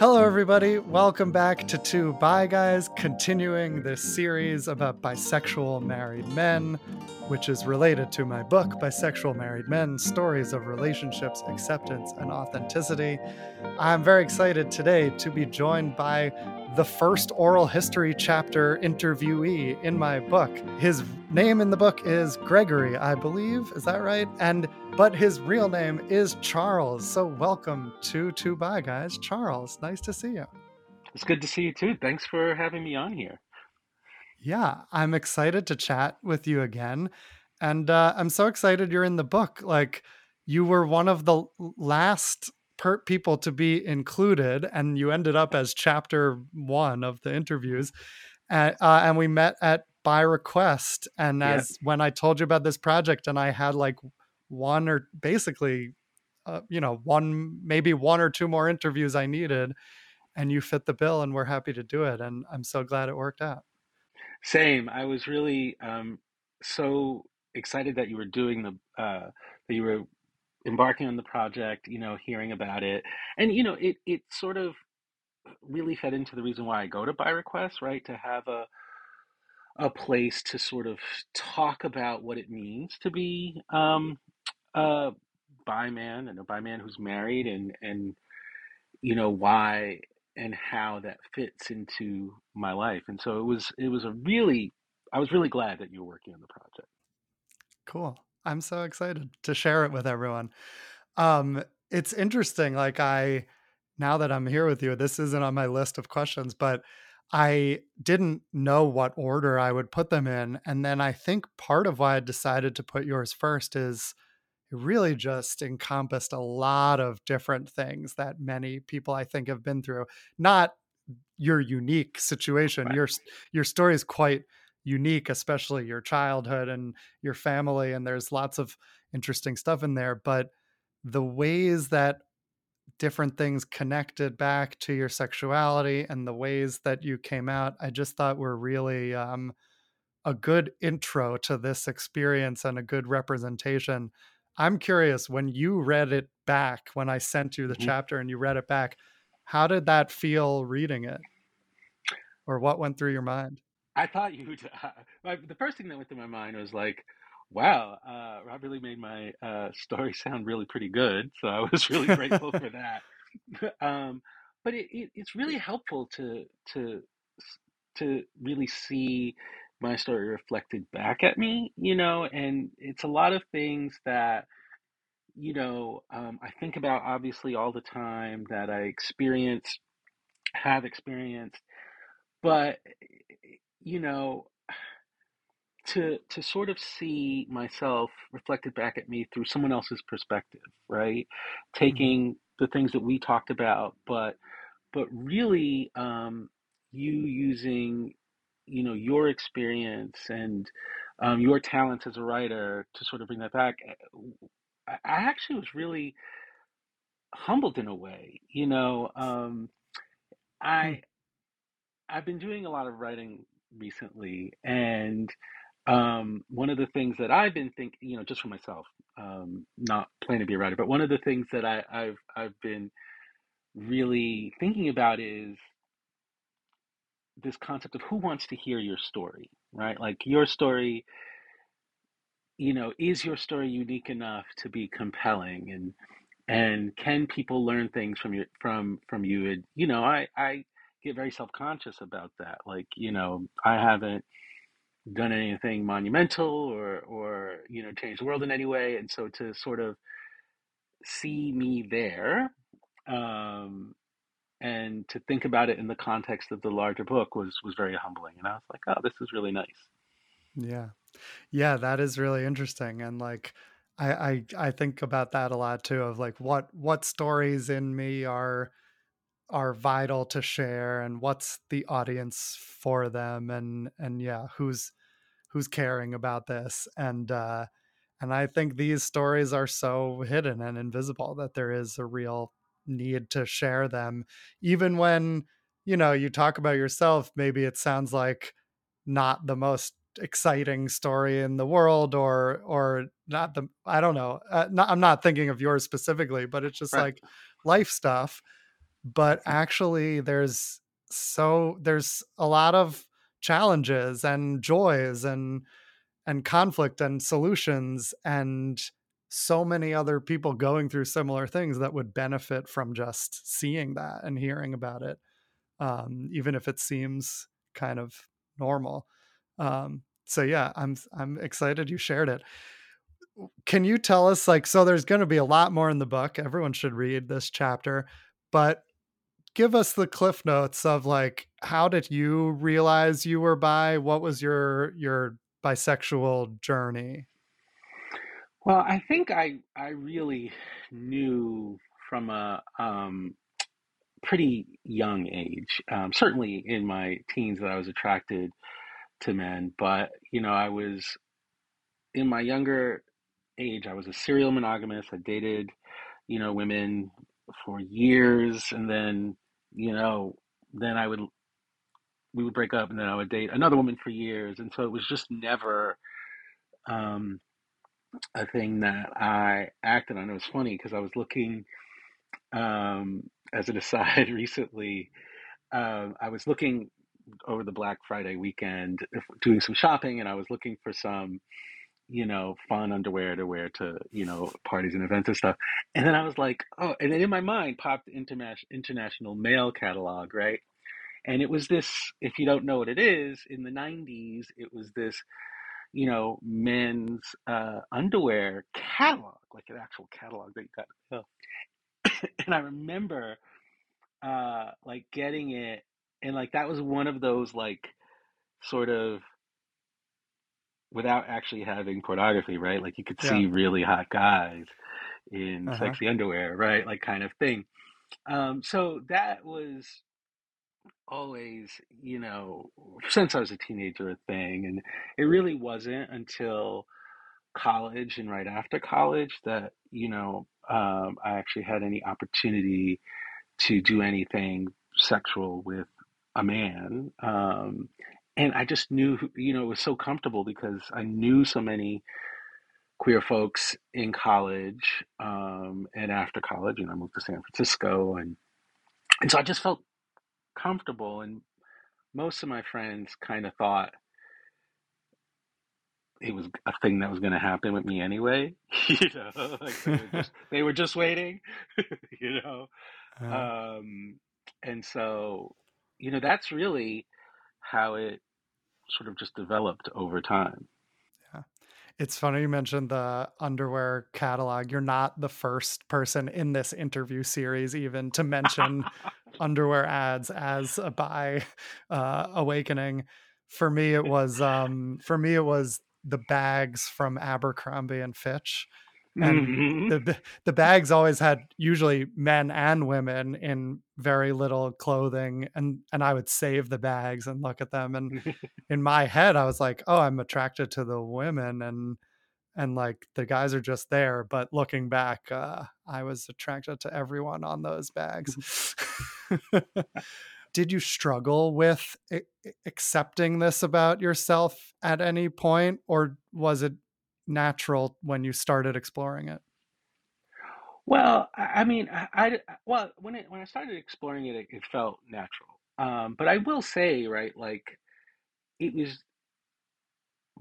Hello, everybody. Welcome back to Two Bi Guys, continuing this series about bisexual married men, which is related to my book, Bisexual Married Men Stories of Relationships, Acceptance, and Authenticity. I'm very excited today to be joined by the first oral history chapter interviewee in my book. His name in the book is Gregory, I believe. Is that right? And but his real name is Charles. So welcome to Two Bi Guys, Charles. Nice to see you. It's good to see you too. Thanks for having me on here. Yeah, I'm excited to chat with you again. And uh, I'm so excited you're in the book. Like, you were one of the last per- people to be included, and you ended up as chapter one of the interviews. Uh, uh, and we met at Bi Request. And as yeah. when I told you about this project, and I had like one or basically, uh, you know, one maybe one or two more interviews I needed, and you fit the bill, and we're happy to do it. And I'm so glad it worked out. Same. I was really um, so excited that you were doing the uh, that you were embarking on the project. You know, hearing about it, and you know, it it sort of really fed into the reason why I go to Bi Request, right? To have a a place to sort of talk about what it means to be um, a bi man and a bi man who's married, and and you know why and how that fits into my life. And so it was it was a really I was really glad that you were working on the project. Cool. I'm so excited to share it with everyone. Um, it's interesting. Like I, now that I'm here with you, this isn't on my list of questions, but I didn't know what order I would put them in. And then I think part of why I decided to put yours first is it really just encompassed a lot of different things that many people I think have been through. Not your unique situation. Right. Your your story is quite unique, especially your childhood and your family, and there's lots of interesting stuff in there. But the ways that different things connected back to your sexuality and the ways that you came out, I just thought were really um, a good intro to this experience and a good representation. I'm curious when you read it back, when I sent you the mm-hmm. chapter and you read it back, how did that feel reading it? Or what went through your mind? I thought you would. Uh, the first thing that went through my mind was like, wow, uh, Rob really made my uh, story sound really pretty good. So I was really grateful for that. Um, but it, it, it's really helpful to to to really see my story reflected back at me, you know, and it's a lot of things that you know um, I think about obviously all the time that I experience, have experienced, but you know to to sort of see myself reflected back at me through someone else's perspective, right? Mm-hmm. Taking the things that we talked about, but but really um, you using you know your experience and um, your talents as a writer to sort of bring that back. I, I actually was really humbled in a way, you know. Um, I hmm. I've been doing a lot of writing recently, and um, one of the things that I've been thinking, you know, just for myself, um, not planning to be a writer, but one of the things that I, I've I've been really thinking about is this concept of who wants to hear your story, right? Like your story, you know, is your story unique enough to be compelling, and and can people learn things from you from from you? And you know, I I get very self conscious about that. Like, you know, I haven't done anything monumental or or you know changed the world in any way and so to sort of see me there um, and to think about it in the context of the larger book was was very humbling and i was like oh this is really nice yeah yeah that is really interesting and like I, I i think about that a lot too of like what what stories in me are are vital to share and what's the audience for them and and yeah who's who's caring about this. And uh and i think these stories are so hidden and invisible that there is a real need to share them. Even when you know you talk about yourself maybe it sounds like not the most exciting story in the world or or not the i don't know uh, not, i'm not thinking of yours specifically but it's just right. like life stuff but actually there's so there's a lot of challenges and joys and and conflict and solutions and so many other people going through similar things that would benefit from just seeing that and hearing about it um, even if it seems kind of normal. Um, so yeah i'm i'm excited you shared it. Can you tell us like so there's going to be a lot more in the book. Everyone should read this chapter but give us the cliff notes of like how did you realize you were bi what was your your bisexual journey Well, I think I I really knew from a um, pretty young age, um, certainly in my teens, that I was attracted to men. But you know, I was in my younger age, I was a serial monogamist. I dated, you know, women for years, and then you know, then I would we would break up, and then I would date another woman for years, and so it was just never. Um, a thing that I acted on. It was funny because I was looking Um, as an aside, recently, um, I was looking over the Black Friday weekend, doing some shopping, and I was looking for some, you know, fun underwear to wear to, you know, parties and events and stuff. And then I was like, oh, and then in my mind popped Interna- International Male Catalog, right? And it was this, if you don't know what it is, in the 90s, it was this, you know, men's uh, underwear catalog, like an actual catalog that you got. Oh. and I remember uh like getting it and like that was one of those like sort of without actually having pornography right? Like you could yeah. see really hot guys in uh-huh. sexy underwear right? Like kind of thing. Um so that was always you know since I was a teenager a thing and it really wasn't until college and right after college that you know um I actually had any opportunity to do anything sexual with a man. Um, and I just knew, you know, it was so comfortable because I knew so many queer folks in college um, and after college. And I moved to San Francisco, and and so I just felt comfortable. And most of my friends kind of thought it was a thing that was going to happen with me anyway. you know, like they were just they were just waiting. you know, uh, Um, and so, you know, that's really how it sort of just developed over time. yeah. It's funny you mentioned the underwear catalog. You're not the first person in this interview series even to mention underwear ads as a bi uh, awakening. For me it was um for me it was the bags from abercrombie and fitch and hmm the the bags always had usually men and women in very little clothing and and I would save the bags and look at them. And in my head I was like oh I'm attracted to the women and and like the guys are just there. But looking back uh I was attracted to everyone on those bags. Did you struggle with accepting this about yourself at any point or was it natural when you started exploring it Well, I mean, I, I- well, when it when I started exploring it, it, it felt natural. Um, but I will say, right, like it was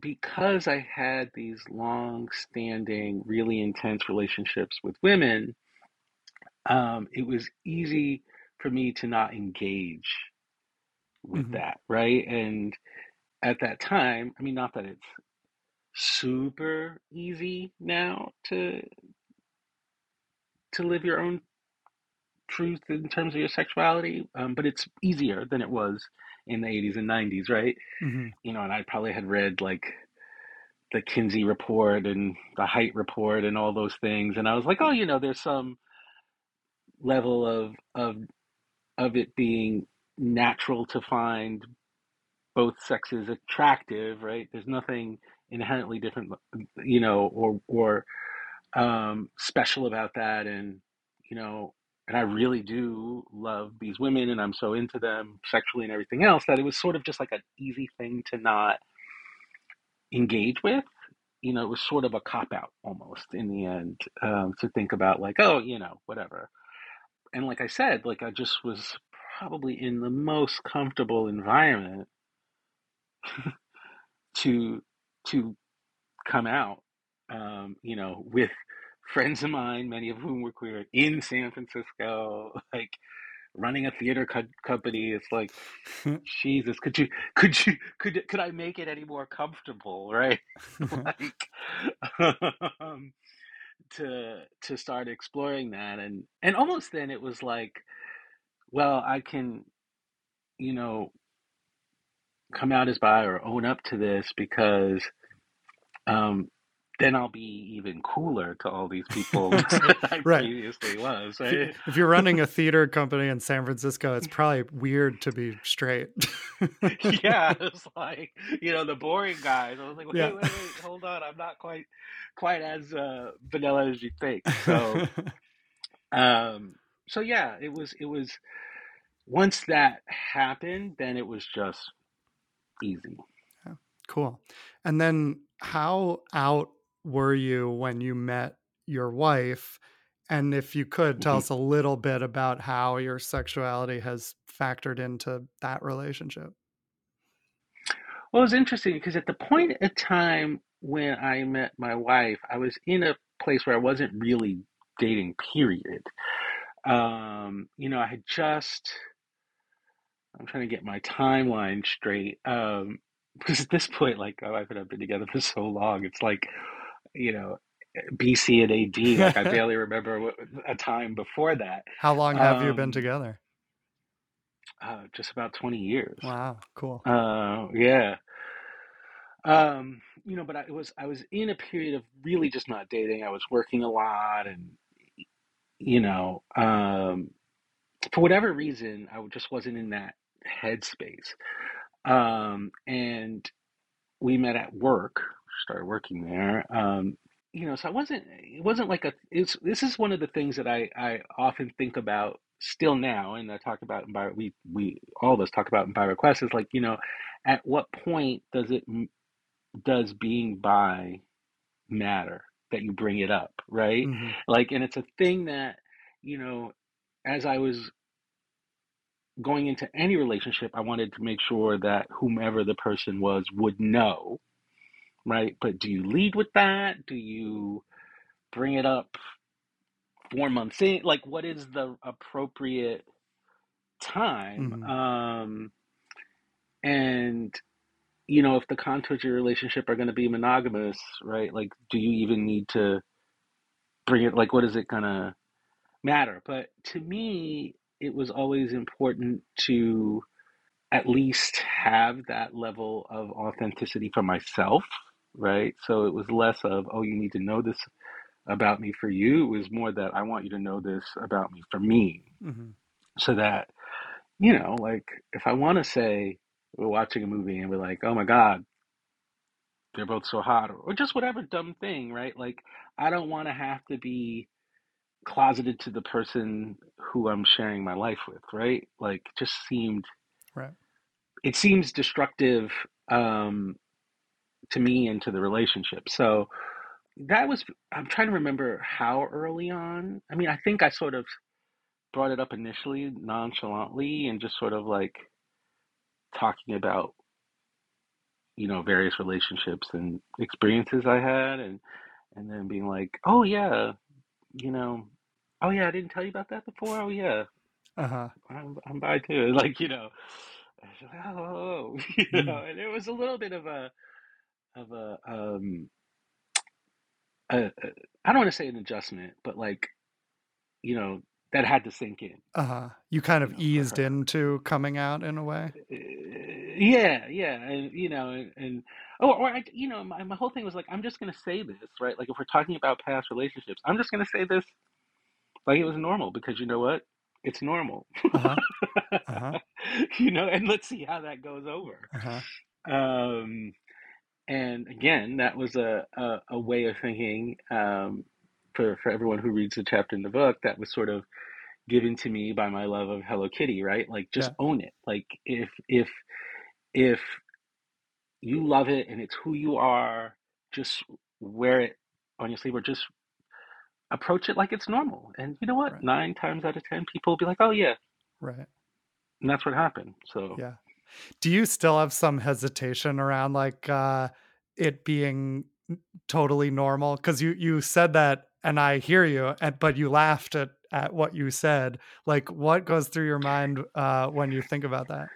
because I had these long-standing, really intense relationships with women, um, it was easy for me to not engage with hmm that, right? And at that time, I mean, not that it's super easy now to to live your own truth in terms of your sexuality, um, but it's easier than it was in the 80s and 90s, right? hmm You know, and I probably had read like the Kinsey report and the Hite report and all those things, and I was like, oh, you know, there's some level of of of it being natural to find both sexes attractive, right? There's nothing inherently different, you know, or or um, special about that. And, you know, and I really do love these women and I'm so into them sexually and everything else that it was sort of just like an easy thing to not engage with. You know, it was sort of a cop out almost in the end um, to think about, like, oh, you know, whatever. and like I said, like I just was probably in the most comfortable environment to to come out, um, you know, with friends of mine, many of whom were queer, in San Francisco, like running a theater co- company. It's like, Jesus, could you, could you, could could I make it any more comfortable, right? like, um, to to start exploring that, and and almost then it was like, well, I can, you know, come out as bi or own up to this because um, then I'll be even cooler to all these people that I right. previously was. Right? if you're running a theater company in San Francisco, it's probably weird to be straight. yeah, it's like you know the boring guys. I was like, wait, Yeah. wait, wait, hold on, I'm not quite quite as uh, vanilla as you think. So, um, so yeah, it was it was once that happened, then it was just easy. cool. And then how out were you when you met your wife? And if you could tell Mhm. us a little bit about how your sexuality has factored into that relationship. Well, it was interesting because at the point in time when I met my wife, I was in a place where I wasn't really dating, period. Um, you know, I had just, I'm trying to get my timeline straight. Um, because at this point, like my wife and I have been together for so long, it's like, you know, BC and AD, like I barely remember what, a time before that. How long have you been Um, together? uh, just about 20 years. Wow, cool. Uh, yeah. Um, you know, but I, was I was in a period of really just not dating. I was working a lot, and you know, um, for whatever reason, I just wasn't in that headspace. Um, and we met at work, started working there. Um, you know, so I wasn't. It wasn't like a. It's this is one of the things that I I often think about still now, and I talk about bio. We we all of us talk about Bi Request is like you know, at what point does it does being bi matter that you bring it up, right? Mhm. Like, and it's a thing that, you know, as I was going into any relationship, I wanted to make sure that whomever the person was would know, right? But do you lead with that? Do you bring it up four months in? Like, what is the appropriate time? Mhm. Um, and you know, if the contours of your relationship are going to be monogamous, right? Like, do you even need to bring it? Like, what is it going to matter? But to me, it was always important to at least have that level of authenticity for myself, right? So it was less of, oh, you need to know this about me for you. It was more that I want you to know this about me for me. Mhm. So that, you know, like if I want to say we're watching a movie and we're like, oh my God, they're both so hot, or, or just whatever dumb thing, right? Like, I don't want to have to be closeted to the person who I'm sharing my life with, right? Like, just seemed Right. it seems destructive um, to me and to the relationship. So that was I'm trying to remember how early on. I mean, I think I sort of brought it up initially nonchalantly and just sort of like talking about you know various relationships and experiences I had and and then being like, "Oh yeah, you know, oh yeah, I didn't tell you about that before. Oh yeah, Uh-huh. I'm I'm bi too." Like, you know, I was like, "Oh," you know, Mm. and it was a little bit of a of a um a, a, I don't want to say an adjustment, but like, you know, that had to sink in, Uh-huh. You kind you of know, for eased her. into coming out in a way? Uh, Yeah, yeah, and you know, and, and oh, or I, you know, my, my whole thing was like, I'm just gonna say this, right? Like, if we're talking about past relationships, I'm just gonna say this like it was normal because you know what? It's normal, Uh-huh. Uh-huh. you know, and let's see how that goes over. Uh-huh. Um, and again, that was a, a, a way of thinking um, for for everyone who reads the chapter in the book. That was sort of given to me by my love of Hello Kitty, right? Like, just Yeah. own it. Like, if if if you love it and it's who you are, just wear it on your sleeve or just approach it like it's normal. And you know what? Right. Nine times out of 10, people will be like, oh, yeah. Right. And that's what happened. So, Yeah. Do you still have some hesitation around like uh it being totally normal? Because you you said that and I hear you, and but you laughed at at what you said. Like what goes through your mind uh when you think about that?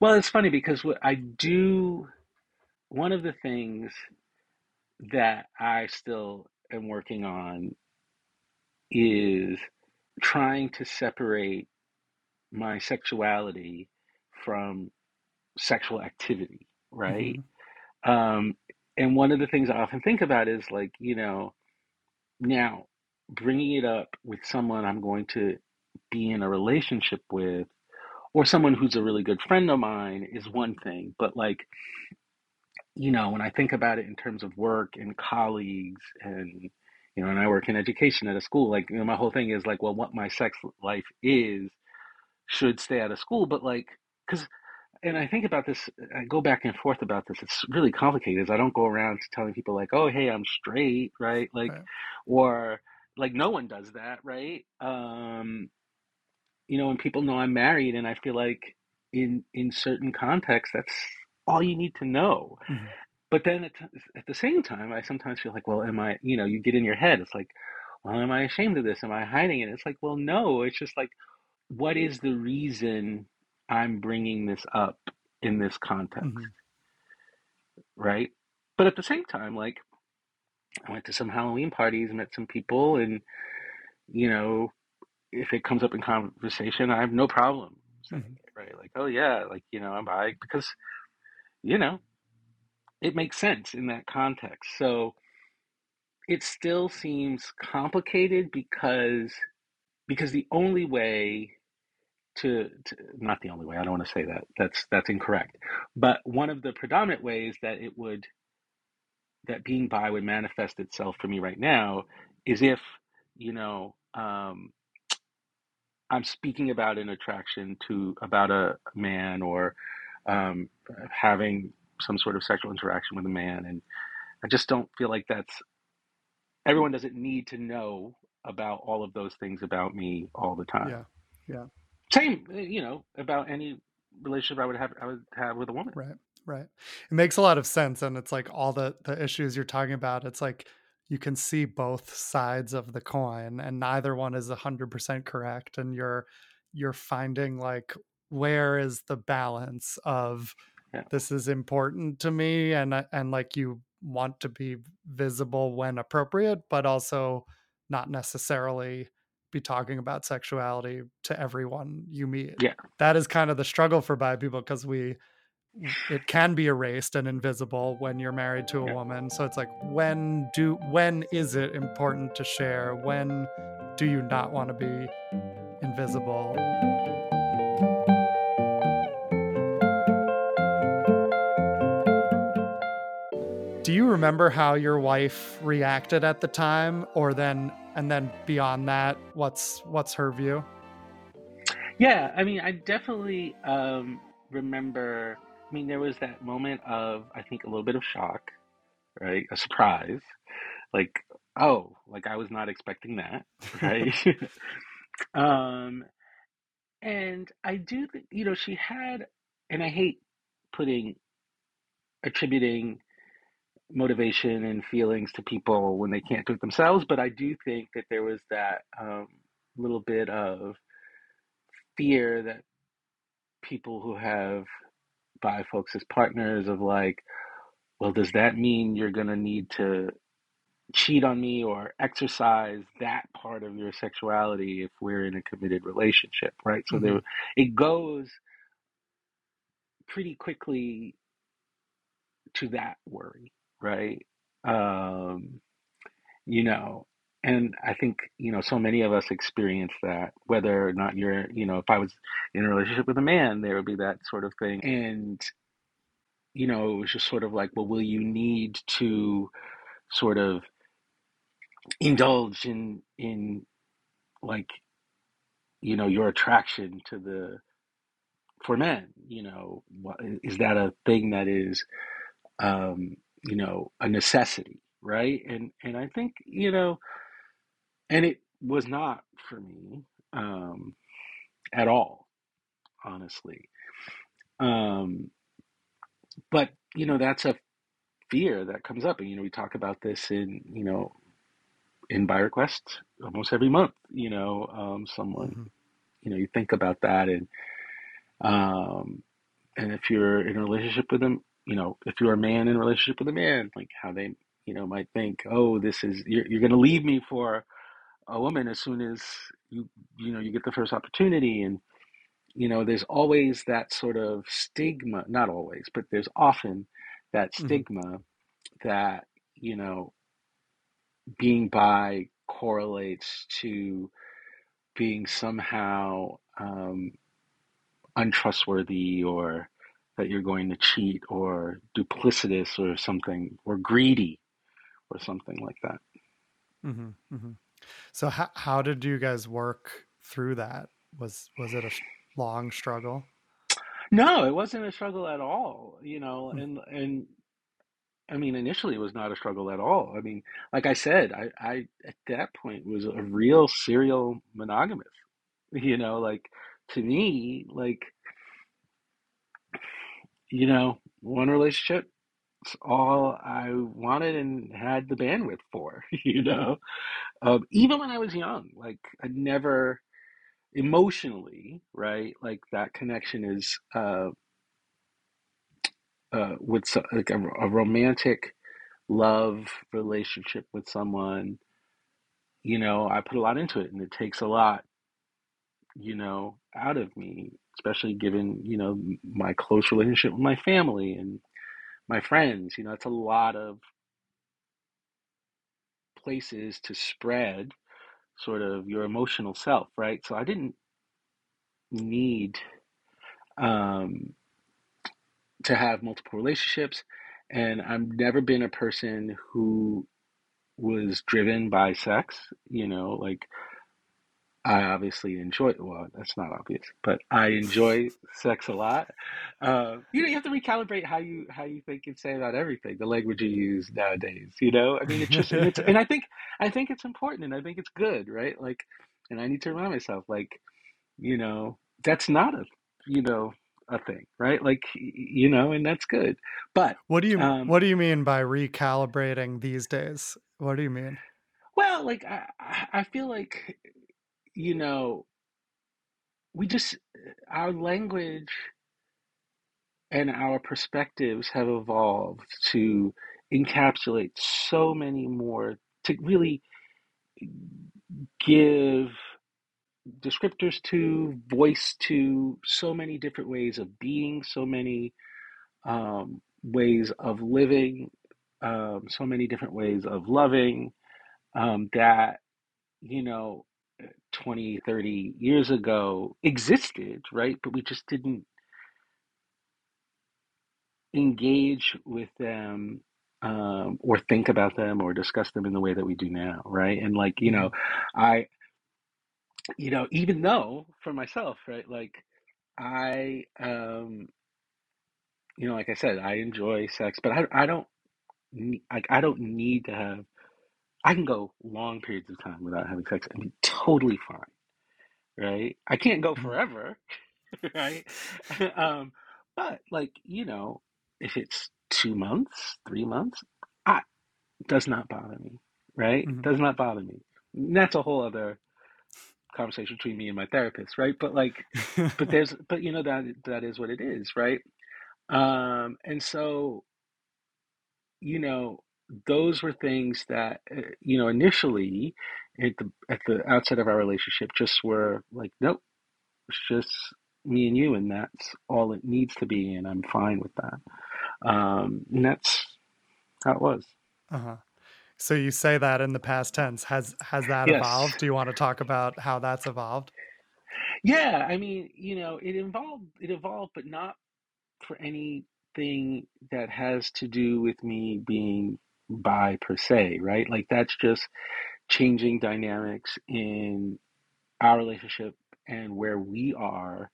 Well, it's funny because what I do, one of the things that I still am working on is trying to separate my sexuality from sexual activity, right? hmm Um, and one of the things I often think about is like, you know, now bringing it up with someone I'm going to be in a relationship with, or someone who's a really good friend of mine is one thing. But like, you know, when I think about it in terms of work and colleagues and, you know, and I work in education at a school, like, you know, my whole thing is like, well, what my sex life is should stay out of school. But like, because and I think about this, I go back and forth about this. It's really complicated. Is I don't go around telling people like, "Oh, hey, I'm straight," right? Like, Right. or like no one does that, right? Um, you know, and people know I'm married, and I feel like in in certain contexts, that's all you need to know. hmm But then at, at the same time, I sometimes feel like, well, am I? You know, you get in your head. It's like, well, am I ashamed of this? Am I hiding it? It's like, well, no. It's just like what is the reason I'm bringing this up in this context, hmm right? But at the same time, like I went to some Halloween parties, met some people, and you know, if it comes up in conversation, I have no problem saying hmm it, right? Like, oh yeah, like you know, I'm bi because you know it makes sense in that context. So it still seems complicated because because the only way to, to not the only way i don't want to say that that's that's incorrect but one of the predominant ways that it would that being bi would manifest itself for me right now is if you know um, i'm speaking about an attraction to about a man or um, having some sort of sexual interaction with a man and i just don't feel like that's everyone doesn't need to know about all of those things about me all the time Yeah. Yeah. Same, uh, you know, about any relationship I would have I would have with a woman. Right, right. It makes a lot of sense, and it's like all the the issues you're talking about. It's like you can see both sides of the coin, and neither one is a hundred percent correct. And you're you're finding like where is the balance of Yeah, this is important to me, and uh, and like you want to be visible when appropriate, but also not necessarily be talking about sexuality to everyone you meet. yeah, That is kind of the struggle for bi people because we it can be erased and invisible when you're married to a woman. So it's like when do when is it important to share? When do you not want to be invisible? Do you remember how your wife reacted at the time or then and then beyond that what's what's her view? yeah. I mean, I definitely um, remember. I mean, there was that moment of I think a little bit of shock, right? A surprise, like oh, like I was not expecting that, right? um, and I do, think you know, she had, and I hate putting attributing motivation and feelings to people when they can't do it themselves, but I do think that there was that um, little bit of fear that people who have bi folks as partners of like, well, does that mean you're going to need to cheat on me or exercise that part of your sexuality if we're in a committed relationship, right? So hmm there, it goes pretty quickly to that worry, right? Um, you know and i think you know so many of us experience that whether or not you're you know if i was in a relationship with a man there would be that sort of thing. And you know it was just sort of like well will you need to sort of indulge in in like you know your attraction to the for men you know? What, is that a thing that is um you know a necessity right? And and i think you know and it was not for me um, at all, honestly. Um, but you know, that's a fear that comes up, and you know, we talk about this in you know in Bi Request almost every month. You know, um, someone hmm you know you think about that, and um, and if you're in a relationship with them, you know, if you're a man in a relationship with a man, like how they you know might think, oh, this is you're you're going to leave me for a woman as soon as you you know you get the first opportunity. And you know there's always that sort of stigma not always but there's often that hmm stigma that you know being bi correlates to being somehow um, untrustworthy or that you're going to cheat or duplicitous or something or greedy or something like that. Hmm hmm So how how did you guys work through that? Was was it a long struggle? no it wasn't a struggle at all you know Mm, and and I mean, initially it was not a struggle at all. I mean, like I said, I, I at that point was a real serial monogamous. You know, like to me, like, you know, one relationship, it's all I wanted and had the bandwidth for, you know. Um, even when I was young, like I never emotionally, right? Like that connection is uh, uh, with like a, a romantic love relationship with someone you know, I put a lot into it and it takes a lot, you know, out of me, especially given, you know, my close relationship with my family and my friends. You know, it's a lot of places to spread sort of your emotional self, right? So I didn't need um, to have multiple relationships. And I've never been a person who was driven by sex, you know, like I obviously enjoy, well, that's not obvious, but I enjoy sex a lot. Uh, you know, you have to recalibrate how you how you think and say about everything, the language you use nowadays, you know? I mean, it's just and it's and I think I think it's important and I think it's good, right? Like, and I need to remind myself, like, you know, that's not a, you know, a thing, right? Like, you know, and that's good. But What do you um, what do you mean by recalibrating these days? What do you mean? well, like I I I feel like, you know, we just our language and our perspectives have evolved to encapsulate so many more, to really give descriptors to, voice to so many different ways of being, so many um, ways of living, um, so many different ways of loving um, that, you know, 20, 30 years ago existed, right? But we just didn't engage with them um, or think about them or discuss them in the way that we do now, right? And like, you know, I, you know, even though for myself, right, like I, um, you know, like I said, I enjoy sex, but I, I don't, like, I don't need to have. I can go long periods of time without having sex and be totally fine, right? I can't go hmm forever, right? um, but like, you know, if it's two months, three months. I. does not bother me, right? hmm Does not bother me. And that's a whole other conversation between me and my therapist, right? But like, but there's, but you know that that is what it is, right? Um, and so you know, those were things that uh, you know initially at the at the outset of our relationship just were like, nope, it's just me and you, and that's all it needs to be, and I'm fine with that. Um, and that's how it was. uh-huh. So you say that in the past tense. Has has that Yes. evolved? Do you want to talk about how that's evolved? Yeah, I mean, you know, it involved it evolved, but not for anything that has to do with me being bi per se, right? Like that's just changing dynamics in our relationship and where we are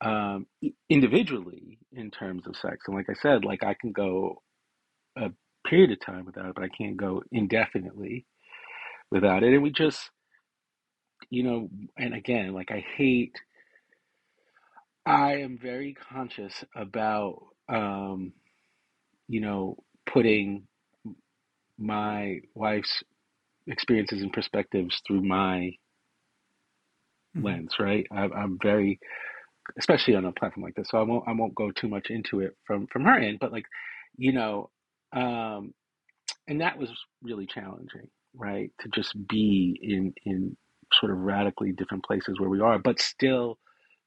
um, individually in terms of sex. And like I said, like I can go a period of time without it, but I can't go indefinitely without it. And we just you know, and again, like I hate, I am very conscious about, um, you know, putting my wife's experiences and perspectives through my hmm lens, right? I, I'm very, especially on a platform like this, so I won't, I won't go too much into it from from her end, but like, you know, um, and that was really challenging, right? To just be in in sort of radically different places where we are, but still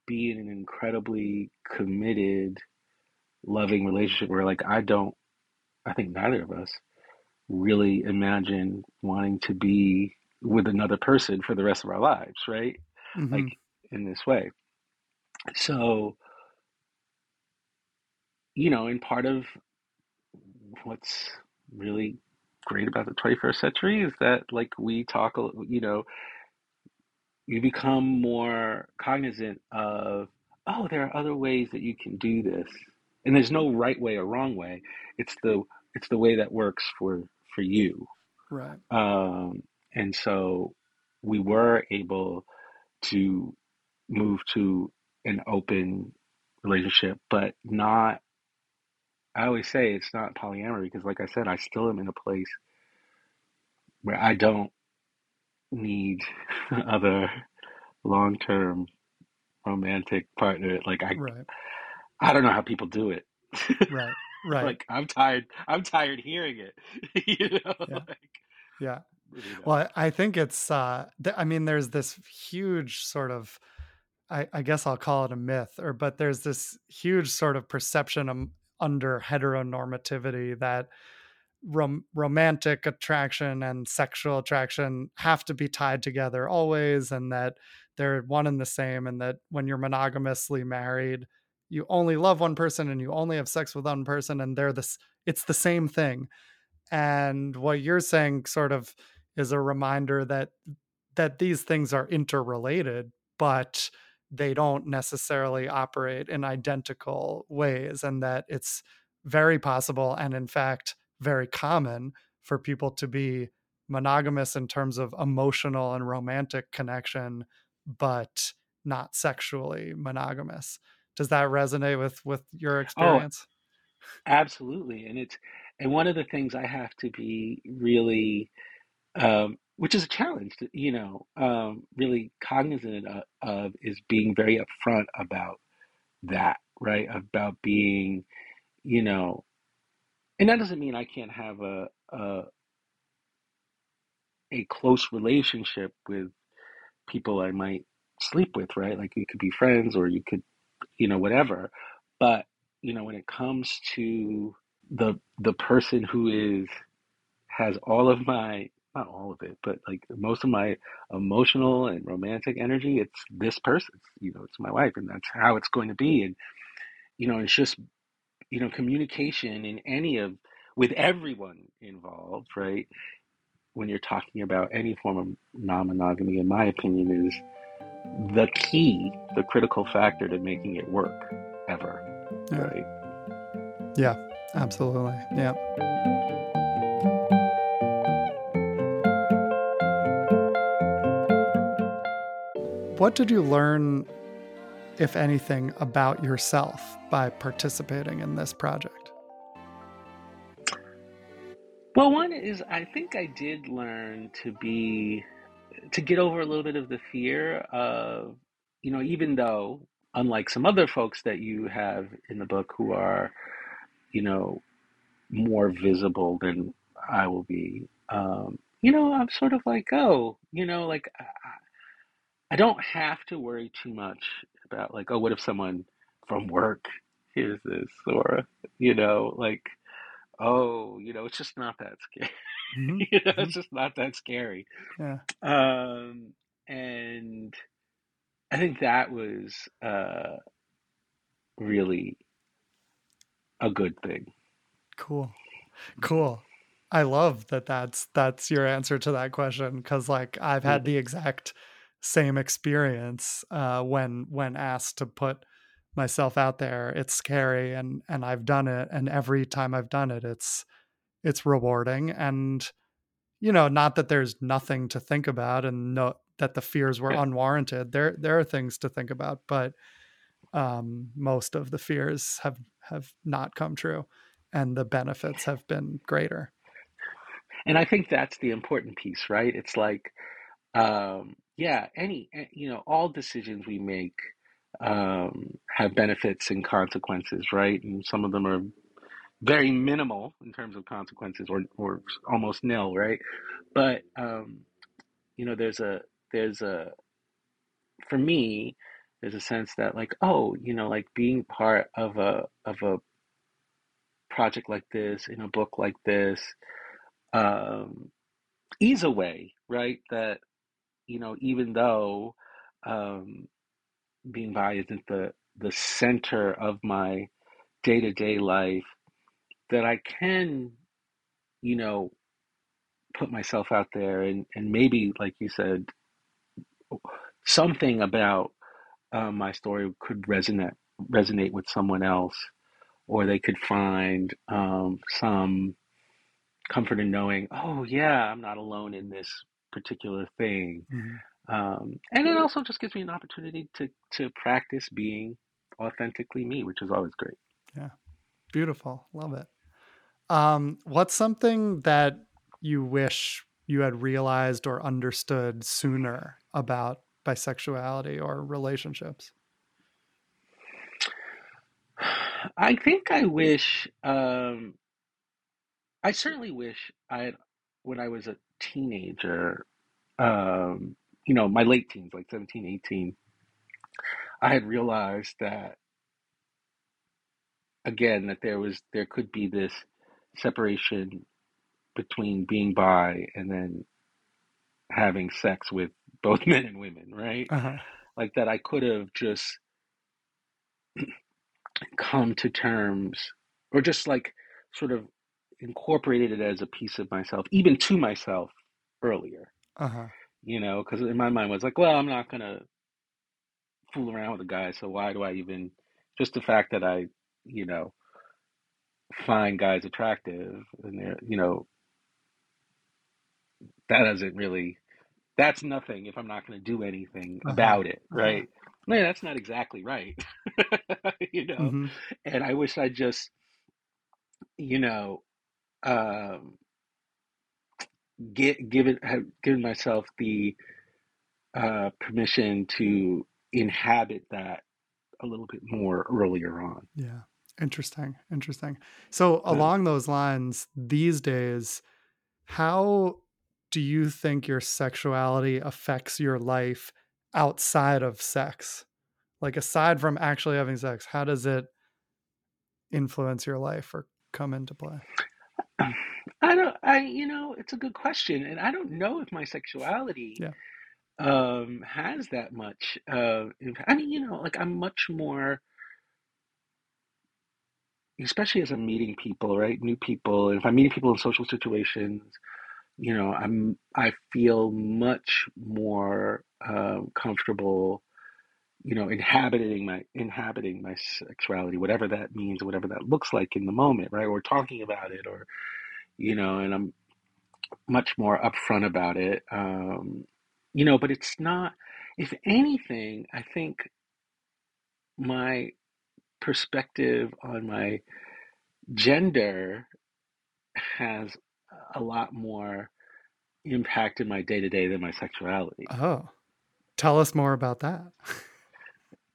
be in an incredibly committed, loving relationship where like I don't, I think neither of us really imagine wanting to be with another person for the rest of our lives, right? Like hmm in this way. So, you know, and part of what's really great about the 21st century is that like we talk, you know, you become more cognizant of, oh, there are other ways that you can do this. And there's no right way or wrong way. It's the it's the way that works for for you. Right. Um, and so we were able to move to an open relationship, but not, I always say it's not polyamory because, like I said, I still am in a place where I don't need other long-term romantic partner. Like I, Right. I don't know how people do it. Right. Right. Like I'm tired. I'm tired hearing it. You know, Yeah. like Yeah. you know. Well, I think it's uh th- I mean there's this huge sort of I, I guess I'll call it a myth or but there's this huge sort of perception um, under heteronormativity that rom- romantic attraction and sexual attraction have to be tied together always and that they're one and the same and that when you're monogamously married you only love one person and you only have sex with one person and they're this it's the same thing. And what you're saying sort of is a reminder that that these things are interrelated but they don't necessarily operate in identical ways and that it's very possible and in fact very common for people to be monogamous in terms of emotional and romantic connection but not sexually monogamous does that resonate with with your Oh, experience absolutely. And it's and one of the things I have to be really um, which is a challenge, to, you know, um, really cognizant of, of is being very upfront about that, right? About being, you know, and that doesn't mean I can't have a a, a close relationship with people I might sleep with, right? Like you could be friends or you could, you know, whatever. But, you know, when it comes to the the person who is has all of my not all of it, but like most of my emotional and romantic energy, it's this person. You know, it's my wife, and that's how it's going to be. And you know, it's just you know, communication in any of with everyone involved, right? When you're talking about any form of non-monogamy, in my opinion, is the key, the critical factor to making it work ever, yeah right? yeah absolutely yeah what did you learn if anything, about yourself by participating in this project? Well, one is I think I did learn to be to get over a little bit of the fear of, you know, even though unlike some other folks that you have in the book who are, you know, more visible than I will be, um, you know, I'm sort of like, oh, you know, like I, I don't have to worry too much about like, oh, what if someone from work hears this, or you know, like, oh, you know, it's just not that scary. Hmm You know, it's just not that scary. Yeah, Um, and I think that was uh, really a good thing. cool, cool. I love that. That's that's your answer to that question because, like, I've had Mhm. the exact same experience uh, when when asked to put myself out there. It's scary, and and I've done it, and every time I've done it, it's it's rewarding and you know, not that there's nothing to think about and no that the fears were unwarranted. There there are things to think about, but um, most of the fears have have not come true, and the benefits have been greater. And I think that's the important piece, right? It's like, um, yeah, any, eh, you know, all decisions we make um, have benefits and consequences, right? And some of them are very minimal in terms of consequences or, or almost nil, right? But, um, you know, there's a, there's a, for me, there's a sense that like, oh, you know, like being part of a, of a project like this, in a book like this, um, is a way, right? That, you know, even though um, being bi isn't the the center of my day-to-day life, that I can, you know, put myself out there and, and maybe, like you said, something about um, my story could resonate resonate with someone else, or they could find um, some comfort in knowing, oh yeah, I'm not alone in this particular thing. Mhm. Um, and it also just gives me an opportunity to to practice being authentically me, which is always great. Yeah, beautiful. Love it. Um, what's something that you wish you had realized or understood sooner about bisexuality or relationships? I think I wish, um, I certainly wish I had, when I was a teenager, um, you know, my late teens, like 17, 18, I had realized that, again, that there was, there could be this separation between being bi and then having sex with both men and women, right? Uh-huh. Like that I could have just come to terms or just like sort of incorporated it as a piece of myself, even to myself earlier, Uh-huh. you know, because in my mind was like, well, I'm not gonna fool around with a guy, so why do I even just the fact that I, you know, find guys attractive and they're, you know, that doesn't really that's nothing if I'm not gonna do anything Uh-huh. about it, Uh-huh. right? Man, that's not exactly right. you know, hmm and I wish I just, you know, um, get given have given myself the uh, permission to inhabit that a little bit more earlier on. Yeah. Interesting. Interesting. So Yeah. along those lines, these days, how do you think your sexuality affects your life outside of sex? Like aside from actually having sex, how does it influence your life or come into play? I don't. I you know, it's a good question, and I don't know if my sexuality Yeah. um has that much uh. I mean, you know, like I'm much more, especially as I'm meeting people, right? New people, and if I'm meeting people in social situations, you know, I'm I feel much more um, comfortable, you know, inhabiting my inhabiting my sexuality, whatever that means, whatever that looks like in the moment, right? Or talking about it, or you know, and I'm much more upfront about it. Um, you know, but it's not. If anything, I think my perspective on my gender has a lot more impact in my day to day than my sexuality. Oh, tell us more about that.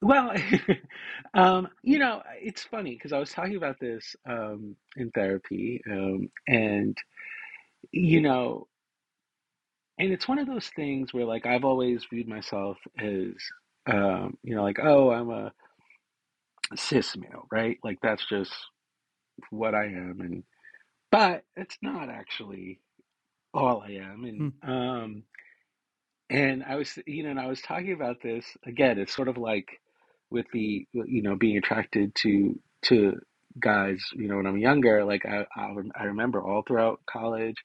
Well, um, you know, it's funny because I was talking about this um, in therapy, um, and you know, and it's one of those things where like I've always viewed myself as, um, you know, like oh, I'm a cis male, right? Like that's just what I am, and but it's not actually all I am, and Hmm. um, and I was, you know, and I was talking about this again. It's sort of like with the, you know, being attracted to to guys, you know, when I'm younger. Like I, I, I remember all throughout college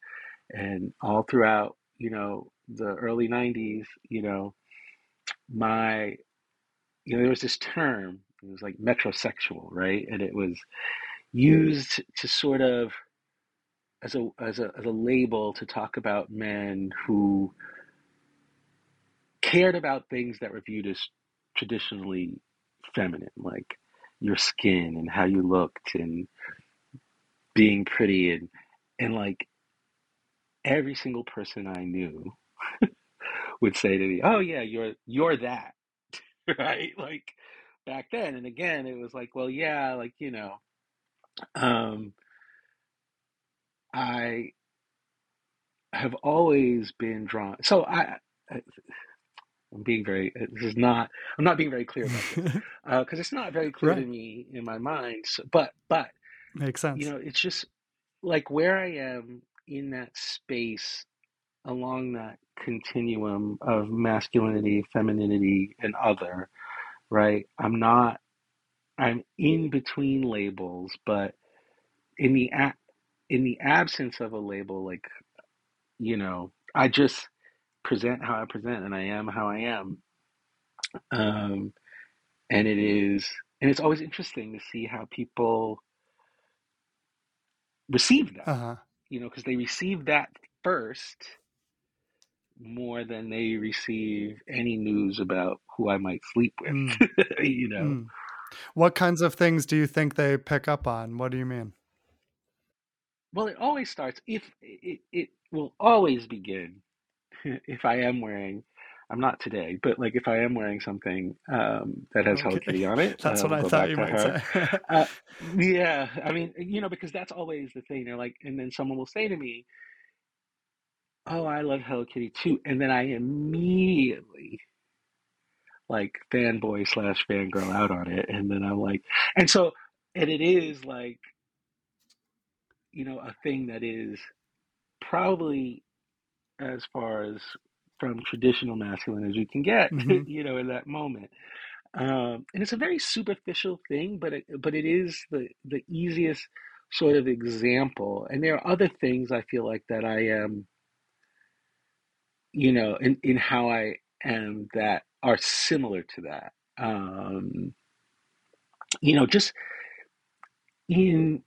and all throughout, you know, the early '90s. You know, my, you know, there was this term. It was like metrosexual, right? And it was mm-hmm. used to sort of as a as a as a label to talk about men who cared about things that were viewed as traditionally feminine, like your skin and how you looked and being pretty and and like every single person I knew would say to me, "Oh yeah, you're you're that." right? Like back then and again it was like, well, yeah, like, you know, um I have always been drawn. So I, I I'm being very. This is not. I'm not being very clear about this because uh, it's not very clear to me in my mind. So, but but Makes sense. you know, it's just like where I am in that space along that continuum of masculinity, femininity, and other. Right. I'm not. I'm in between labels, but in the a- in the absence of a label, like you know, I just present how I present, and I am how I am. Um, and it is, and it's always interesting to see how people receive that. Uh-huh. You know, because they receive that first more than they receive any news about who I might sleep with. Mm. you know, Mm. What kinds of things do you think they pick up on? What do you mean? well, it always starts if it, it will always begin if I am wearing. I'm not today, but like if I am wearing something um, that has Hello Kitty on it, That's uh, what I thought you might her. say. Uh, yeah, I mean, you know, because that's always the thing. They're like, and then someone will say to me, "Oh, I love Hello Kitty too," and then I immediately like fanboy slash fangirl out on it, and then I'm like, and so, and it is like, you know, a thing that is probably as far as from traditional masculine as you can get, Mhm. you know, in that moment. Um, and it's a very superficial thing, but it, but it is the the easiest sort of example. And there are other things I feel like that I am, you know, in in how I am that are similar to that. Um, you know, just in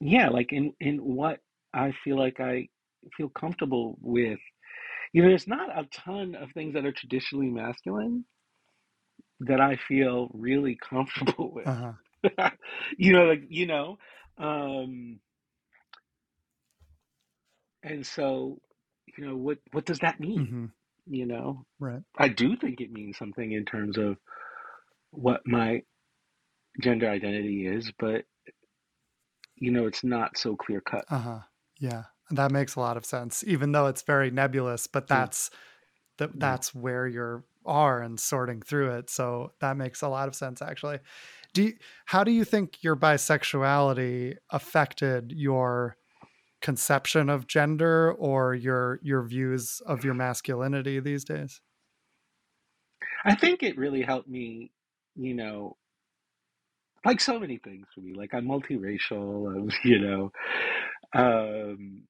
yeah, like in in what I feel like I feel comfortable with. You know, there's not a ton of things that are traditionally masculine that I feel really comfortable with. Uh-huh. you know, like you know, um, and so you know, what what does that mean? hmm You know, Right. I do think it means something in terms of what my gender identity is, but you know, it's not so clear cut. Uh-huh. Yeah. That makes a lot of sense, even though it's very nebulous, but Yeah, that's that yeah. that's where you are and sorting through it. So that makes a lot of sense actually. Do you, how do you think your bisexuality affected your conception of gender or your your views of your masculinity these days? I think it really helped me, you know, like so many things for me. Like I'm multiracial, um, you know, um,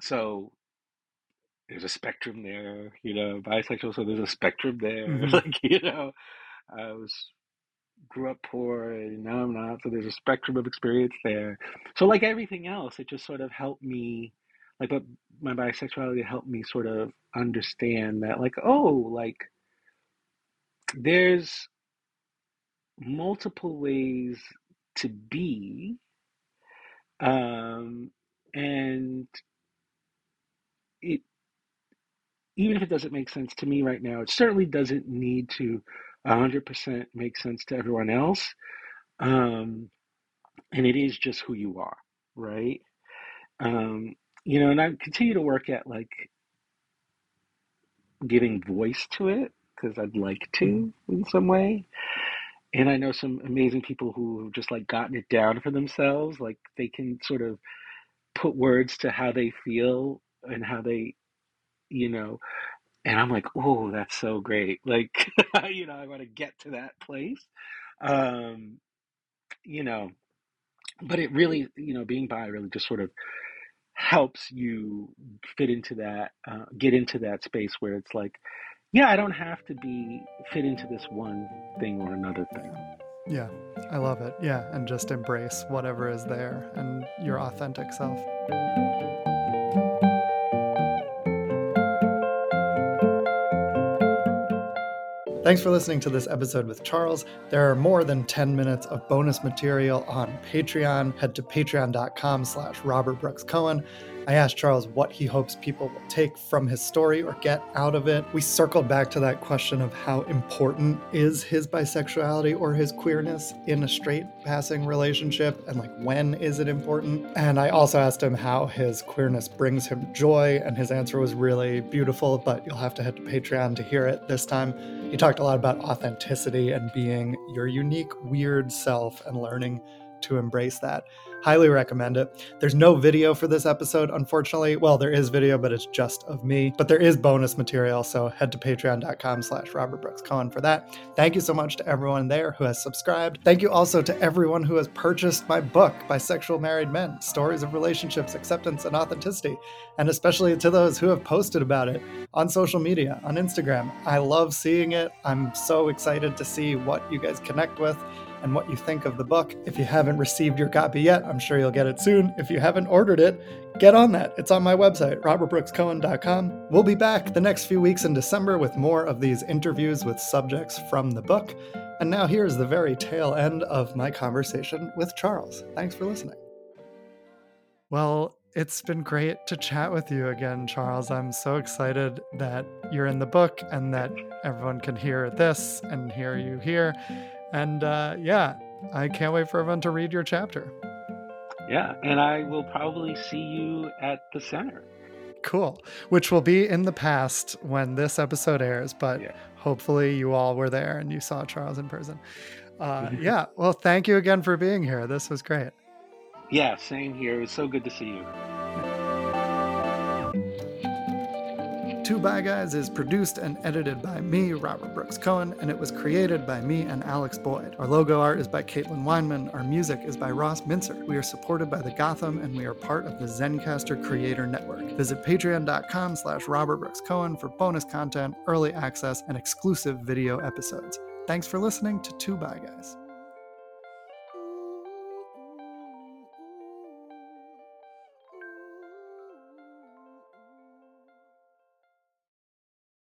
so there's a spectrum there, you know, bisexual, so there's a spectrum there. hmm Like, you know, I was grew up poor and now I'm not, so there's a spectrum of experience there. So like everything else, it just sort of helped me like but my bisexuality helped me sort of understand that like, oh, like there's multiple ways to be. Um and it even if it doesn't make sense to me right now, it certainly doesn't need to 100% makes sense to everyone else. Um, and it is just who you are, right? Um, you know, and I continue to work at like giving voice to it because I'd like to in some way. And I know some amazing people who have just like gotten it down for themselves. Like they can sort of put words to how they feel and how they, you know, and I'm like, oh, that's so great. Like, you know, I want to get to that place. Um, you know, but it really, you know, being bi really just sort of helps you fit into that, uh, get into that space where it's like, yeah, I don't have to be fit into this one thing or another thing. Yeah. I love it. Yeah, and just embrace whatever is there and your authentic self. Thanks for listening to this episode with Charles. There are more than 10 minutes of bonus material on Patreon. Head to patreon.com slash Robert Brooks Cohen. I asked Charles what he hopes people will take from his story or get out of it. We circled back to that question of how important is his bisexuality or his queerness in a straight passing relationship and like when is it important? And I also asked him how his queerness brings him joy, and his answer was really beautiful, but you'll have to head to Patreon to hear it this time. He talked a lot about authenticity and being your unique, weird self and learning to embrace that. Highly recommend it. There's no video for this episode, unfortunately. Well, there is video, but it's just of me. But there is bonus material, so head to patreon.com slash Robert for that. Thank you so much to everyone there who has subscribed. Thank you also to everyone who has purchased my book, Bisexual Married Men, Stories of Relationships, Acceptance, and Authenticity, and especially to those who have posted about it on social media, on Instagram. I love seeing it. I'm so excited to see what you guys connect with and what you think of the book. If you haven't received your copy yet, I'm sure you'll get it soon. If you haven't ordered it, get on that. It's on my website, robertbrookscohen.com. We'll be back the next few weeks in December with more of these interviews with subjects from the book. And now here's the very tail end of my conversation with Charles. Thanks for listening. Well, it's been great to chat with you again, Charles. I'm so excited that you're in the book and that everyone can hear this and hear you here. And uh, yeah, I can't wait for everyone to read your chapter. Yeah, and I will probably see you at the center. Cool. Which will be in the past when this episode airs, but yeah. hopefully you all were there and you saw Charles in person. Uh, yeah. Well, thank you again for being here. This was great. Yeah, same here. It was so good to see you. Two Bi Guys is produced and edited by me, Robert Brooks Cohen, and it was created by me and Alex Boyd. Our logo art is by Caitlin Weinman. Our music is by Ross Mincer. We are supported by the Gotham, and we are part of the Zencastr Creator Network. Visit patreon.com slash Robert Brooks Cohen for bonus content, early access, and exclusive video episodes. Thanks for listening to Two Bi Guys.